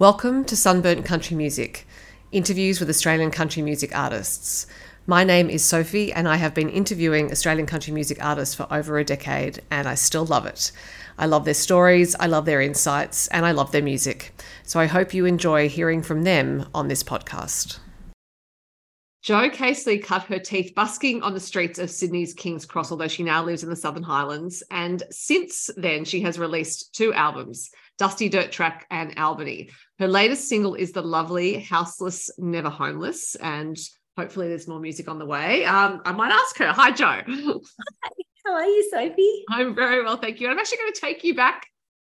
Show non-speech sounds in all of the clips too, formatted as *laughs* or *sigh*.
Welcome to Sunburnt Country Music, interviews with Australian country music artists. My name is Sophie, and I have been interviewing Australian country music artists for over a decade, and I still love it. I love their stories, I love their insights, and I love their music. So I hope you enjoy hearing from them on this podcast. Jo Caseley cut her teeth busking on the streets of Sydney's King's Cross, although she now lives in the Southern Highlands. And since then, she has released two albums. Dusty Dirt Track, and Albany. Her latest single is the lovely Houseless, Never Homeless. And hopefully there's more music on the way. Um, I might ask her. Hi, Jo. Hi, how are you, Sophie? I'm very well, thank you. I'm actually going to take you back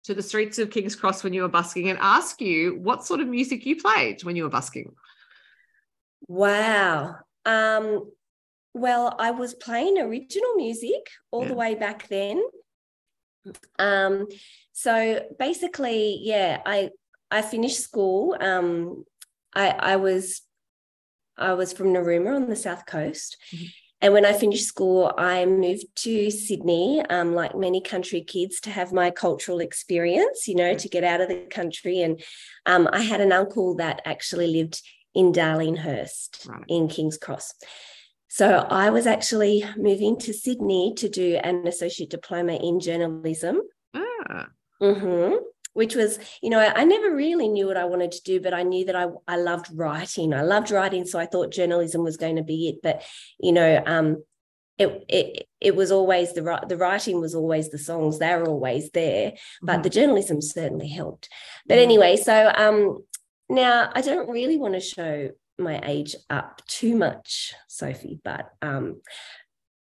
to the streets of King's Cross when you were busking and ask you what sort of music you played when you were busking. Wow. Um, well, I was playing original music all yeah. the way back then. Um, so basically, yeah, I I finished school. Um, I I was I was from Narooma on the south coast. Mm-hmm. And when I finished school, I moved to Sydney, um, like many country kids, to have my cultural experience, you know, to get out of the country. And um, I had an uncle that actually lived in Darlinghurst right. in King's Cross. So I was actually moving to Sydney to do an associate diploma in journalism. Ah. Mm-hmm. Which was, you know, I, never really knew what I wanted to do, but I knew that I, I loved writing. I loved writing. So I thought journalism was going to be it. But, you know, um, it, it it was always the the writing was always the songs they were always there but mm-hmm. the journalism certainly helped but mm-hmm. anyway so um now i don't really want to show my age up too much, Sophie, but um,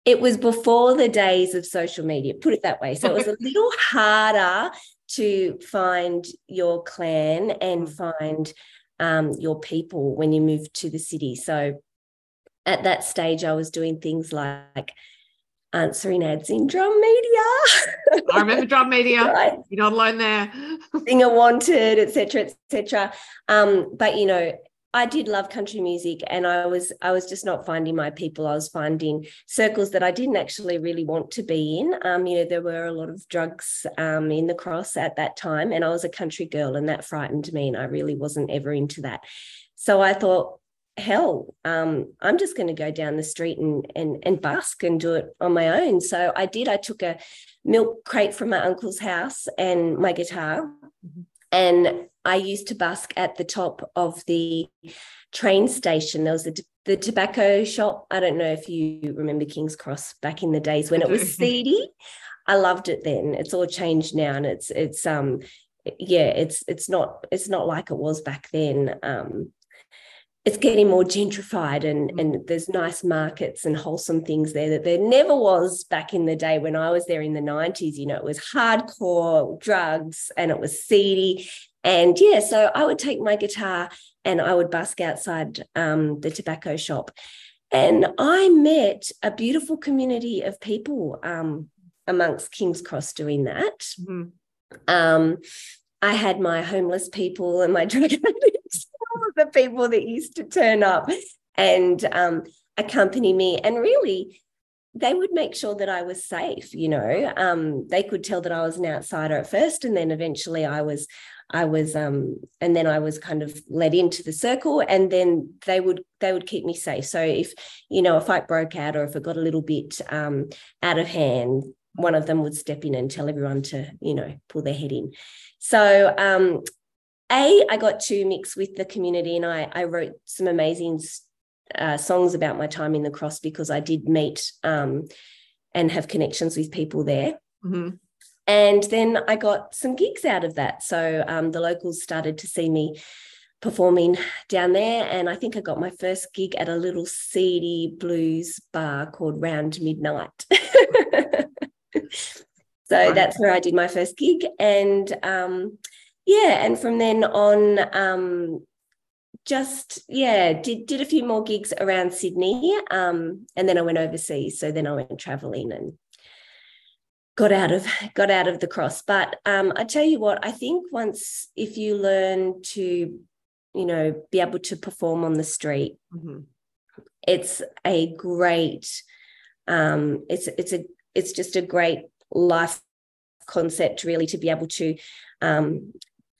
it was before the days of social media, put it that way. So it was a *laughs* little harder to find your clan and find um, your people when you moved to the city. So at that stage, I was doing things like answering ads in drum media. I remember drum media. *laughs* right. You're not alone there. Singer wanted, etc., etc. Um, but you know, I did love country music and I was I was just not finding my people. I was finding circles that I didn't actually really want to be in. Um, you know, there were a lot of drugs um, in the cross at that time, and I was a country girl, and that frightened me, and I really wasn't ever into that. So I thought, hell, um, I'm just going to go down the street and and and busk and do it on my own. So I did. I took a milk crate from my uncle's house and my guitar. Mm-hmm and I used to busk at the top of the train station. There was a, the tobacco shop. I don't know if you remember King's Cross back in the days when it was *laughs* seedy. I loved it then. It's all changed now, and it's it's um yeah, it's it's not it's not like it was back then. Um, it's getting more gentrified and mm. and there's nice markets and wholesome things there that there never was back in the day when I was there in the 90s you know it was hardcore drugs and it was seedy and yeah so I would take my guitar and I would busk outside um, the tobacco shop and I met a beautiful community of people um, amongst King's Cross doing that mm-hmm. um, I had my homeless people and my *laughs* drug addicts all of the people that used to turn up and um, accompany me. And really, they would make sure that I was safe. You know, um, they could tell that I was an outsider at first, and then eventually I was, I was, um, and then I was kind of led into the circle, and then they would they would keep me safe. So if you know a fight broke out or if it got a little bit um, out of hand, one of them would step in and tell everyone to you know pull their head in. So um, a i got to mix with the community and i i wrote some amazing uh, songs about my time in the cross because i did meet um, and have connections with people there. Mm-hmm. and then i got some gigs out of that. So um, the locals started to see me performing down there and i think i got my first gig at a little seedy blues bar called round midnight. *laughs* So that's where i did my first gig and um, yeah and from then on um, just yeah did did a few more gigs around sydney um, and then i went overseas so then i went traveling and got out of got out of the cross but um, i tell you what i think once if you learn to you know be able to perform on the street mm-hmm. it's a great um, it's it's a it's just a great life concept really to be able to um,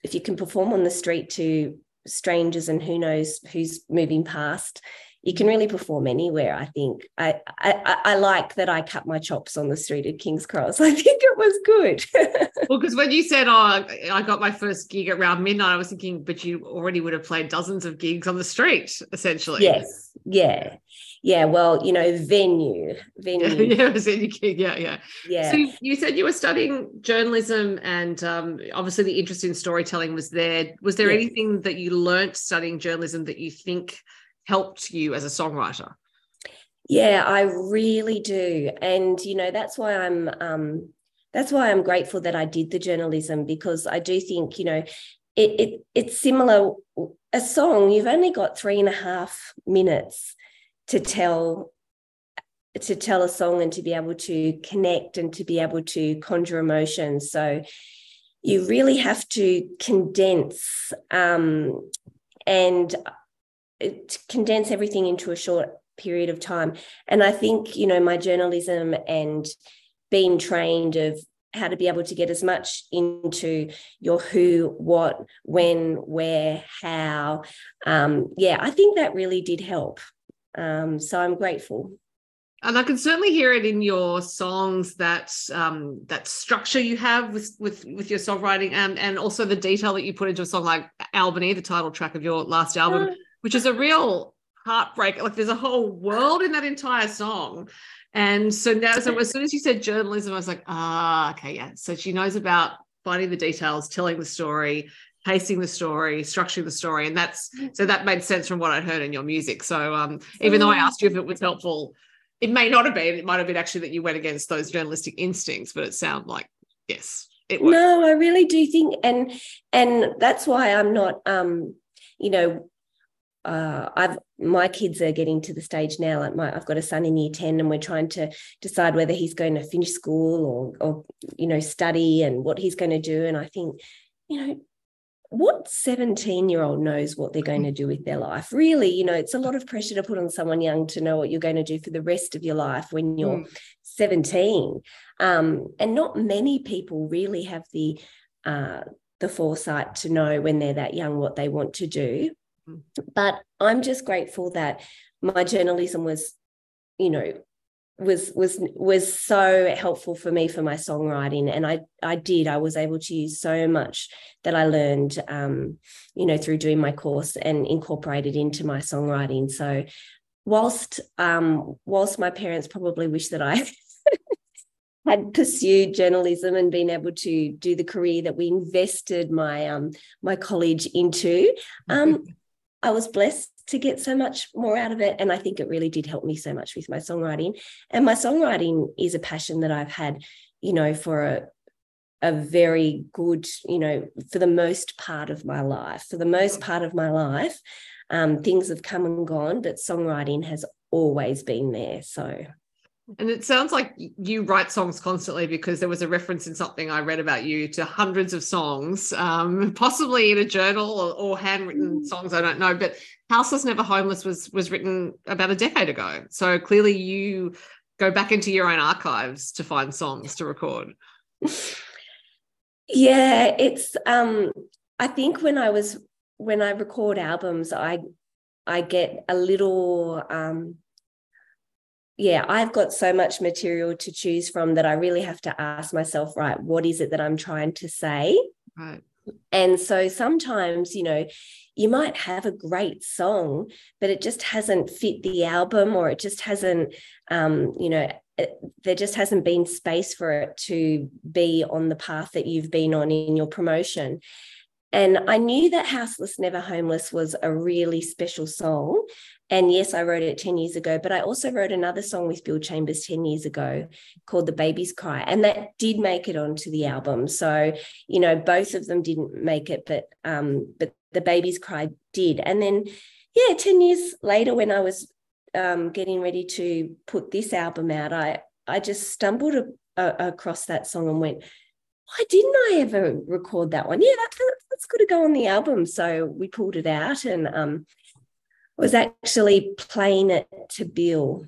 if you can perform on the street to strangers and who knows who's moving past you can really perform anywhere i think. I, I i like that i cut my chops on the street at king's cross. *laughs* I think it was good. *laughs* Well because when you said oh i got my first gig at around midnight i was thinking but you already would have played dozens of gigs on the street essentially. Yes. Yeah. Yeah. Well you know venue. *laughs* Venue. Yeah yeah yeah. Yeah. So you said you were studying journalism and um, obviously the interest in storytelling was there. Was there anything that you learnt studying journalism that you think helped you as a songwriter? Yeah i really do. And you know that's why i'm um that's why i'm grateful that i did the journalism because i do think you know it, it it's similar. A song you've only got three and a half minutes to tell to tell a song and to be able to connect and to be able to conjure emotions so you really have to condense um, and condense everything into a short period of time and i think you know my journalism and being trained of how to be able to get as much into your who, what, when, where, how. Um, yeah, I think that really did help. Um, so I'm grateful. And I can certainly hear it in your songs that um, that structure you have with with with your songwriting and and also the detail that you put into a song like Albany, the title track of your last album, uh, which is a real heartbreak. Like there's a whole world in that entire song. And so now, so as soon as you said journalism, I was like, ah, okay, yeah. So she knows about finding the details, telling the story, pacing the story, structuring the story, and that's so that made sense from what I'd heard in your music. So um, even though I asked you if it was helpful, it may not have been. It might have been actually that you went against those journalistic instincts, but it sounded like yes, it was. No, I really do think, and and that's why I'm not, um, you know, uh, I've my kids are getting to the stage now. Like my, I've got a son in year ten, and we're trying to decide whether he's going to finish school or, or you know, study and what he's going to do. And I think, you know, what 17 year old knows what they're going to do with their life? Really, you know, it's a lot of pressure to put on someone young to know what you're going to do for the rest of your life when you're mm. 17. Um, and not many people really have the uh, the foresight to know when they're that young what they want to do. But I'm just grateful that my journalism was, you know, was was was so helpful for me for my songwriting. And i i did. I was able to use so much that i learned um you know through doing my course and incorporated into my songwriting. So whilst um whilst my parents probably wish that i *laughs* had pursued journalism and been able to do the career that we invested my um my college into um *laughs* I was blessed to get so much more out of it. And I think it really did help me so much with my songwriting. And my songwriting is a passion that I've had, you know, for a, a very good, you know, for the most part of my life. For the most part of my life, um, things have come and gone, but songwriting has always been there. So and it sounds like you write songs constantly because there was a reference in something I read about you to hundreds of songs, um, *laughs* possibly in a journal or, or, handwritten mm. songs. I don't know, but "Houseless Never Homeless" was was written about a decade ago. So clearly, you go back into your own archives to find songs to record. *laughs* Yeah, it's. Um, I think when I was when I record albums, I I get a little. Um, yeah, I've got so much material to choose from that I really have to ask myself, right, what is it that I'm trying to say? Right. And so sometimes, you know, you might have a great song, but it just hasn't fit the album or it just hasn't, um, you know, it, there just hasn't been space for it to be on the path that you've been on in your promotion. And I knew that Houseless Never Homeless was a really special song. And yes, I wrote it 10 years ago, but I also wrote another song with Bill Chambers 10 years ago called The Baby's Cry. And that did make it onto the album. So, you know, both of them didn't make it, but um, but The baby's Cry did. And then, yeah, 10 years later, when I was um, getting ready to put this album out, I I just stumbled a, a, across that song and went, why didn't I ever record that one? Yeah, that, that's good to go on the album. So we pulled it out and um, was actually playing it to Bill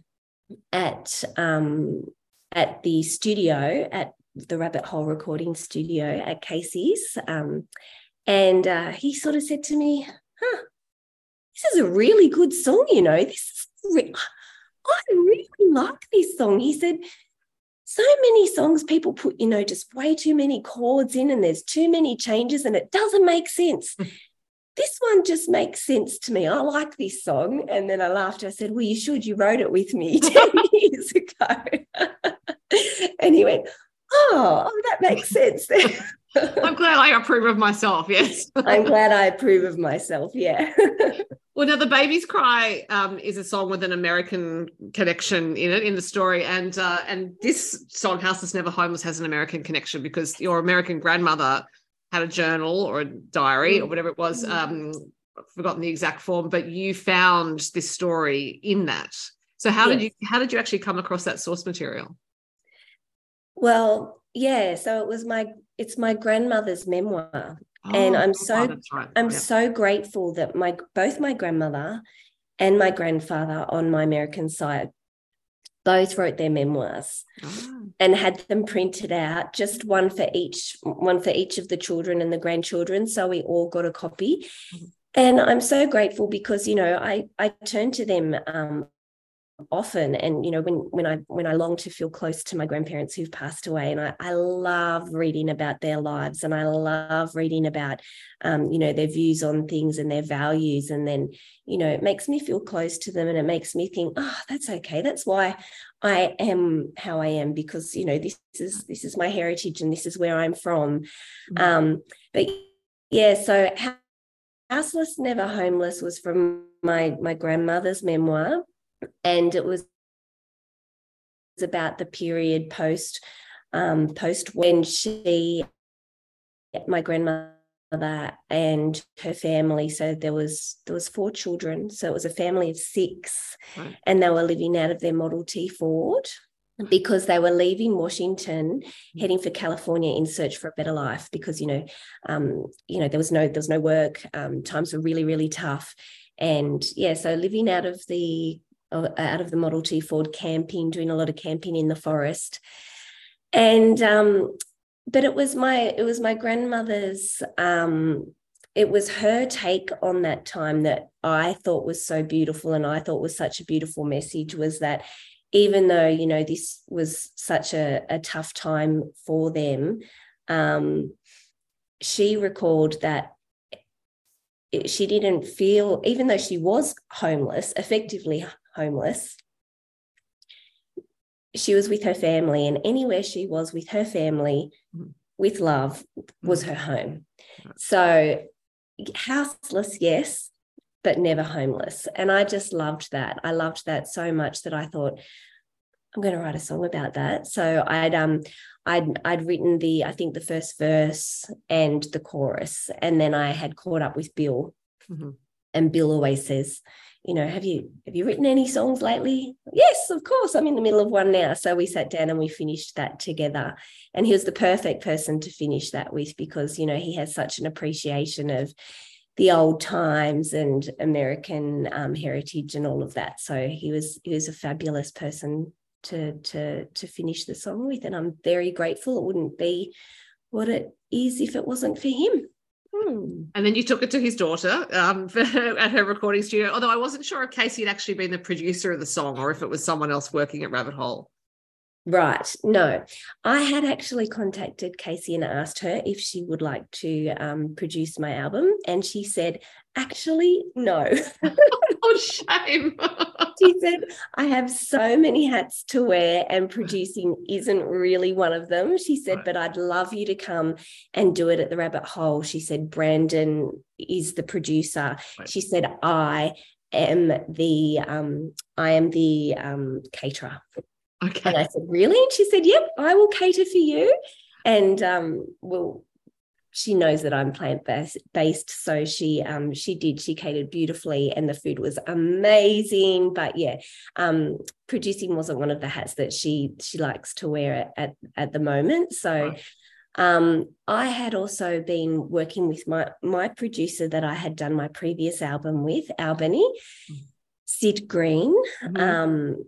at um, at the studio at the Rabbit Hole Recording Studio at Kasey's. Um, And uh, he sort of said to me, huh, this is a really good song, you know. This is re- I really like this song. He said, so many songs people put, you know, just way too many chords in and there's too many changes and it doesn't make sense. Hmm. this one just makes sense to me. I like this song. And then I laughed. I said, Well, you should. You wrote it with me *laughs* 10 *laughs* years ago. *laughs* and he went, Oh, oh that makes sense. *laughs* I'm glad I approve of myself. Yes. *laughs* I'm glad I approve of myself. Yeah. *laughs* well, now the baby's cry um, is a song with an American connection in it in the story, and uh, and this song "Houseless Never Homeless" has an American connection because your American grandmother had a journal or a diary or mm. whatever it was. Mm. Um, I've forgotten the exact form, but you found this story in that. So how yes. did you how did you actually come across that source material? Well, yeah, so it was my it's my grandmother's memoir. Oh, and I'm so oh, right. I'm yeah. so grateful that my both my grandmother and my grandfather on my American side both wrote their memoirs oh. and had them printed out just one for each one for each of the children and the grandchildren so we all got a copy mm-hmm. and i'm so grateful because you know i i turned to them um, often. And you know when when i when i long to feel close to my grandparents who've passed away and i, I love reading about their lives and i love reading about um, you know their views on things and their values. And then you know it makes me feel close to them and it makes me think oh that's okay. That's why i am how i am because you know this is this is my heritage and this is where i'm from. Mm-hmm. um but yeah so houseless never homeless was from my my grandmother's memoir and it was about the period post um, post when she my grandmother and her family so there was there was four children so it was a family of six right. and they were living out of their model t ford because they were leaving Washington, mm. heading for California in search for a better life. Because you know, um, you know, there was no there was no work. Um, times were really really tough, and yeah, so living out of the out of the Model T Ford camping, doing a lot of camping in the forest. And um, but it was my it was my grandmother's um, it was her take on that time that I thought was so beautiful and I thought was such a beautiful message was that even though you know this was such a, a tough time for them um, she recalled that she didn't feel even though she was homeless effectively homeless. She was with her family, and anywhere she was with her family, mm-hmm. with love, was mm-hmm. her home. So, houseless, yes, but never homeless. And I just loved that. I loved that so much that I thought, I'm going to write a song about that. So I'd um I'd I'd written the I think the first verse and the chorus, and then I had caught up with Bill, mm-hmm. and Bill always says, you know, have you have you written any songs lately? Yes, of course. I'm in the middle of one now. So we sat down and we finished that together. And he was the perfect person to finish that with because, you know, he has such an appreciation of the old times and American um, heritage and all of that. So he was he was a fabulous person to to to finish the song with. And I'm very grateful. It wouldn't be what it is if it wasn't for him. Hmm. And then you took it to his daughter um, *laughs* at her recording studio. Although I wasn't sure if Kasey had actually been the producer of the song or if it was someone else working at Rabbit Hole. Right. No, I had actually contacted Kasey and asked her if she would like to um, produce my album. And she said, actually, no. *laughs* *laughs* oh, shame. She said, I have so many hats to wear, and producing isn't really one of them. She said, right. but I'd love you to come and do it at the Rabbit Hole. She said, Brandon is the producer. Right. She said, I am the um, I am the um, caterer. Okay. And I said, Really? And she said, Yep, I will cater for you. And um, we'll she knows that I'm plant based, so she um she did she catered beautifully, and the food was amazing. But yeah, um, producing wasn't one of the hats that she she likes to wear at at the moment. So. Um, I had also been working with my my producer that I had done my previous album with, Albany, mm-hmm. Sid Green. Mm-hmm. Um,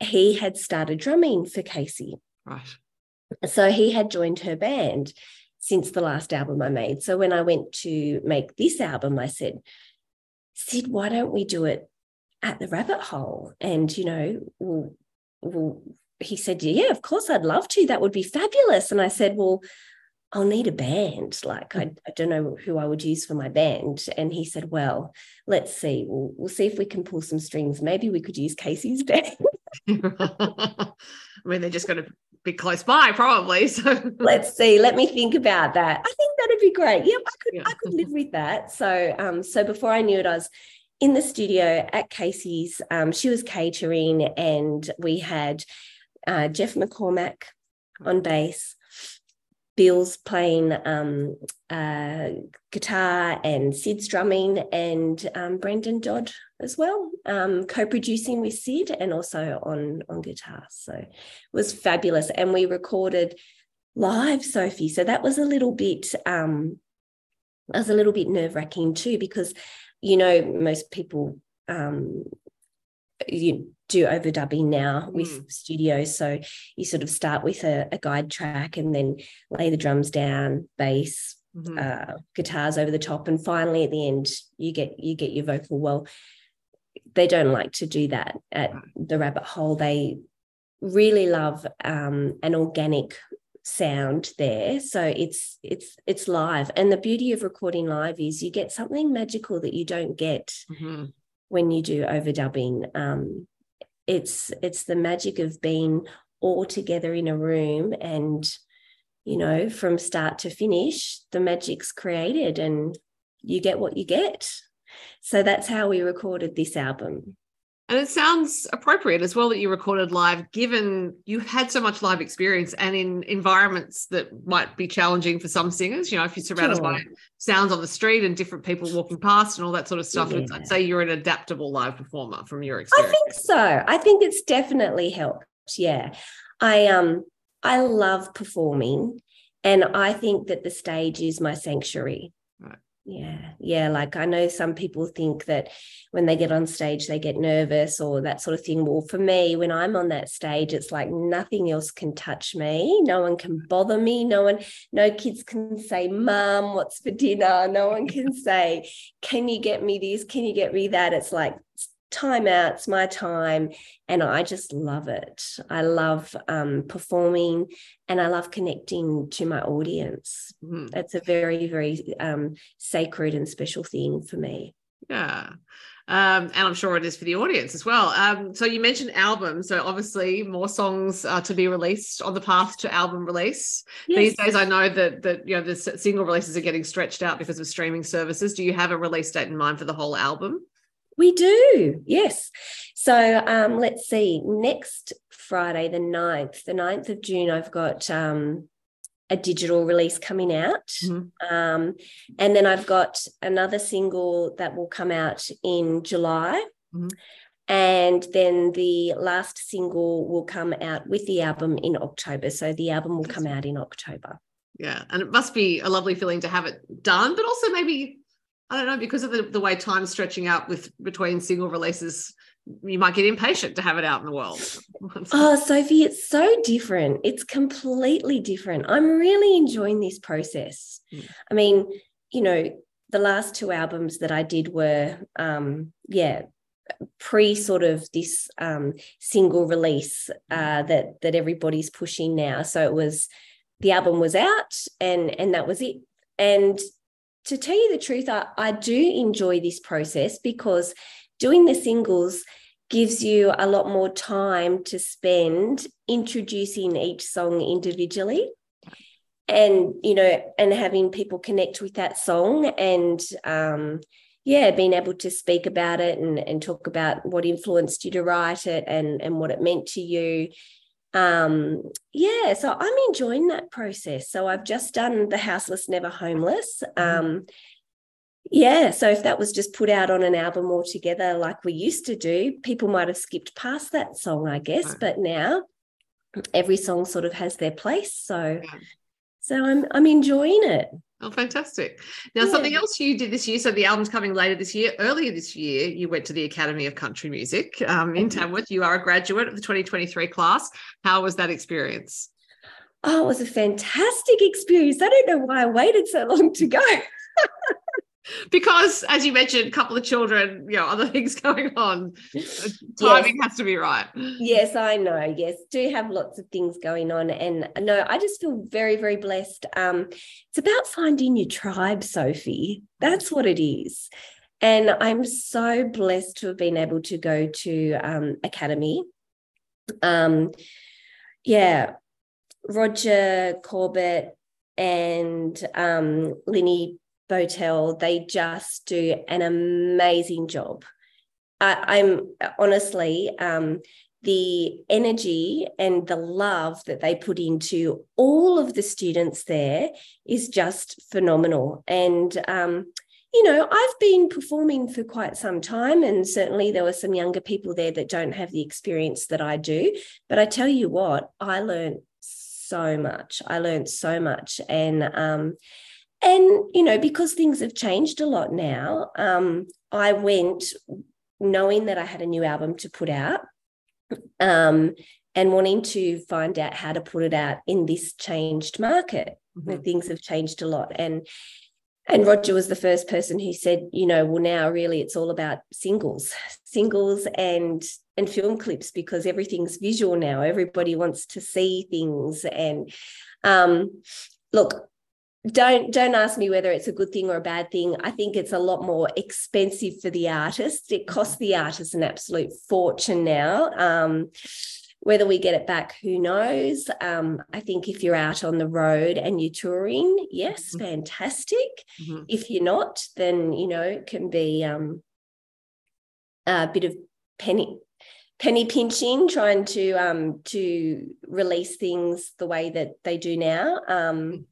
he had started drumming for Kasey. Right. So he had joined her band. Since the last album I made. So when I went to make this album, I said, Sid, why don't we do it at the rabbit hole? And, you know, well, well, he said, Yeah, of course, I'd love to. That would be fabulous. And I said, Well, I'll need a band. Like, I, I don't know who I would use for my band. And he said, Well, let's see. We'll, we'll see if we can pull some strings. Maybe we could use Kasey's band. *laughs* I mean, they're just going to be close by, probably. *laughs* So let's see. Let me think about that. I think that'd be great. Yep, I could. Yeah. I could live with that. So, um, so before I knew it, I was in the studio at Kasey's. Um, she was catering, and we had uh, Jeff McCormack on bass, Bill's playing um, uh, guitar and Sid's drumming, and um, Brendan Dodd as well, um, co-producing with Sid and also on on guitar. So it was fabulous, and we recorded live, Sophie. So that was a little bit um, was a little bit nerve wracking too, because you know most people um, you do overdubbing now with mm. studios. So you sort of start with a, a, guide track and then lay the drums down, bass, mm-hmm. uh, guitars over the top, and finally at the end you get you get your vocal. Well, they don't like to do that at the Rabbit Hole. They really love um, an organic sound there so it's it's it's live and the beauty of recording live is you get something magical that you don't get mm-hmm when you do overdubbing. Um, it's it's the magic of being all together in a room and you know from start to finish the magic's created and you get what you get so that's how we recorded this album and it sounds appropriate as well that you recorded live, given you had so much live experience and in environments that might be challenging for some singers. You know, if you're surrounded sure. by sounds on the street and different people walking past and all that sort of stuff, yeah. I'd say you're an adaptable live performer from your experience. I think so. I think it's definitely helped. Yeah. I um I love performing and I think that the stage is my sanctuary. Yeah, yeah. Like I know some people think that when they get on stage, they get nervous or that sort of thing. Well, for me, when I'm on that stage, it's like nothing else can touch me. No one can bother me. No one, no kids can say, Mom, what's for dinner? No one can say, Can you get me this? Can you get me that? It's like time out my time and i just love it i love um, performing and i love connecting to my audience mm. it's a very very um, sacred and special thing for me yeah um, and I'm sure it is for the audience as well. Um, so you mentioned albums, so obviously more songs are to be released on the path to album release. Yes. These days, I know that that you know the single releases are getting stretched out because of streaming services. Do you have a release date in mind for the whole album? We do, yes. So um, let's see, next Friday, the 9th, the 9th of June, I've got um, a digital release coming out. Mm-hmm. Um, and then I've got another single that will come out in July. Mm-hmm. And then the last single will come out with the album in October. So the album will come out in October. Yeah. And it must be a lovely feeling to have it done, but also maybe I don't know because of the, the way time's stretching out with between single releases, you might get impatient to have it out in the world. *laughs* oh, Sophie, it's so different. It's completely different. I'm really enjoying this process. Mm. I mean, you know, the last two albums that I did were, um, yeah, pre sort of this um, single release uh, that that everybody's pushing now. So it was the album was out, and and that was it. And to tell you the truth, I, I do enjoy this process because doing the singles gives you a lot more time to spend introducing each song individually and you know and having people connect with that song and um yeah being able to speak about it and, and talk about what influenced you to write it and and what it meant to you um yeah so i'm enjoying that process. So i've just done the houseless never homeless. Mm-hmm. um yeah so if that was just put out on an album altogether like we used to do people might have skipped past that song i guess. But now every song sort of has their place. So. So i'm i'm enjoying it Oh, fantastic. Now, yeah. something else you did this year. So, the album's coming later this year. Earlier this year, you went to the Academy of Country Music um, in Tamworth. You are a graduate of the 2023 class. How was that experience? Oh, it was a fantastic experience. I don't know why I waited so long to go. *laughs* because as you mentioned a couple of children you know other *laughs* things going on. Timing yes. has to be right. Yes i know. Yes do have lots of things going on. And no i just feel very very blessed. Um it's about finding your tribe sophie. That's what it is. And i'm so blessed to have been able to go to um academy. Um yeah roger corbett and um, Linny Bowtell, they just do an amazing job. I, am honestly, um, the energy and the love that they put into all of the students there is just phenomenal. And, um, you know, I've been performing for quite some time, and certainly there were some younger people there that don't have the experience that I do. But I tell you what, I learned so much. I learned so much. And, um, and you know because things have changed a lot now um, i went knowing that i had a new album to put out um, and wanting to find out how to put it out in this changed market mm-hmm. where things have changed a lot and and roger was the first person who said you know well now really it's all about singles singles and and film clips because everything's visual now everybody wants to see things and um, look don't don't ask me whether it's a good thing or a bad thing. I think it's a lot more expensive for the artist. It costs the artist an absolute fortune now. Um, whether we get it back who knows? Um, i think if you're out on the road and you're touring yes mm-hmm. fantastic. Mm-hmm. if you're not then you know it can be um, a bit of penny penny pinching trying to um, to release things the way that they do now. Um, mm-hmm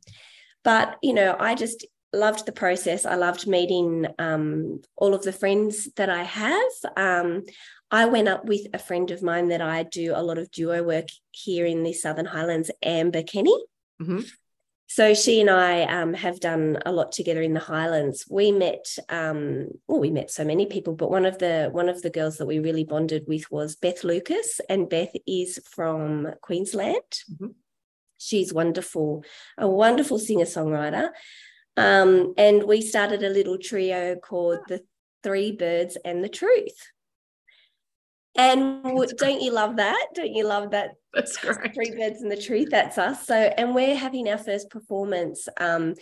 but, you know, I just loved the process. I loved meeting um, all of the friends that I have. Um, I went up with a friend of mine that I do a lot of duo work here in the Southern Highlands, Amber Kenny. Mm-hmm. So she and I um, have done a lot together in the Highlands. We met, um, well, we met so many people, but one of the one of the girls that we really bonded with was Beth Lucas, and Beth is from Queensland. Mm-hmm. She's wonderful, a wonderful singer songwriter. Um, and we started a little trio called the Three Birds and the Truth. And don't you love that? Don't you love that? *laughs* That's great. Three Birds and the Truth. That's us. So, and we're having our first performance um,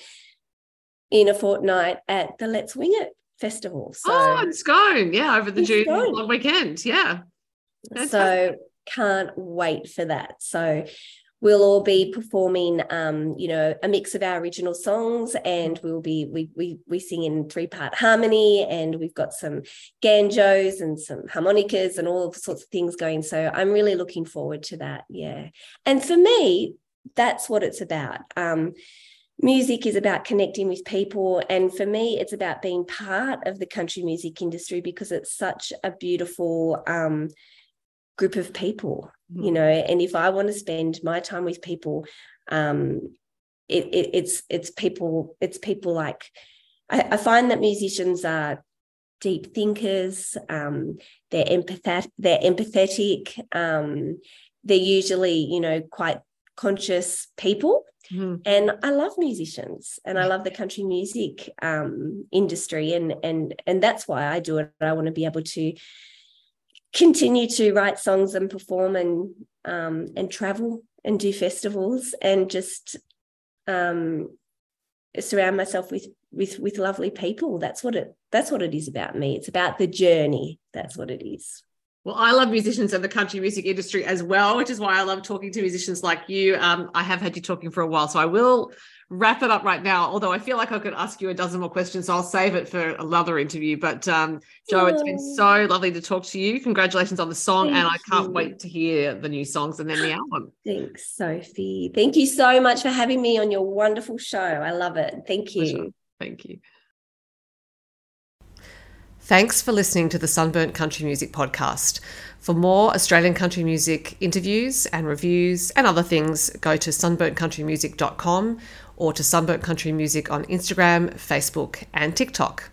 in a fortnight at the Let's Wing It festival. So, oh, it's going. Yeah, over the June long weekend. Yeah. So can't wait for that. So we'll all be performing um, you know a mix of our original songs and we'll be we we, we sing in three part harmony and we've got some ganjos and some harmonicas and all sorts of things going. So i'm really looking forward to that yeah. And for me that's what it's about. Um, music is about connecting with people and for me it's about being part of the country music industry because it's such a beautiful um, group of people you mm-hmm. know and if i want to spend my time with people um it, it it's it's people it's people like I, I find that musicians are deep thinkers um they're empathetic they're empathetic um they're usually you know quite conscious people mm. and i love musicians and i love the country music um industry and and and that's why i do it i want to be able to continue to write songs and perform and um, and travel and do festivals and just um, surround myself with with with lovely people. That's what it that's what it is about me. It's about the journey. That's what it is. Well, I love musicians and the country music industry as well, which is why I love talking to musicians like you. Um, I have had you talking for a while, so I will wrap it up right now. Although I feel like I could ask you a dozen more questions, so I'll save it for another interview. But um, Jo, it's been so lovely to talk to you. Congratulations on the song, Thank and I can't you. wait to hear the new songs and then the album. Thanks, Sophie. Thank you so much for having me on your wonderful show. I love it. Thank you. Pleasure. Thank you. Thanks for listening to the Sunburnt Country Music Podcast. For more Australian country music interviews and reviews and other things, go to sunburntcountrymusic.com or to Sunburnt Country Music on Instagram, Facebook, and TikTok.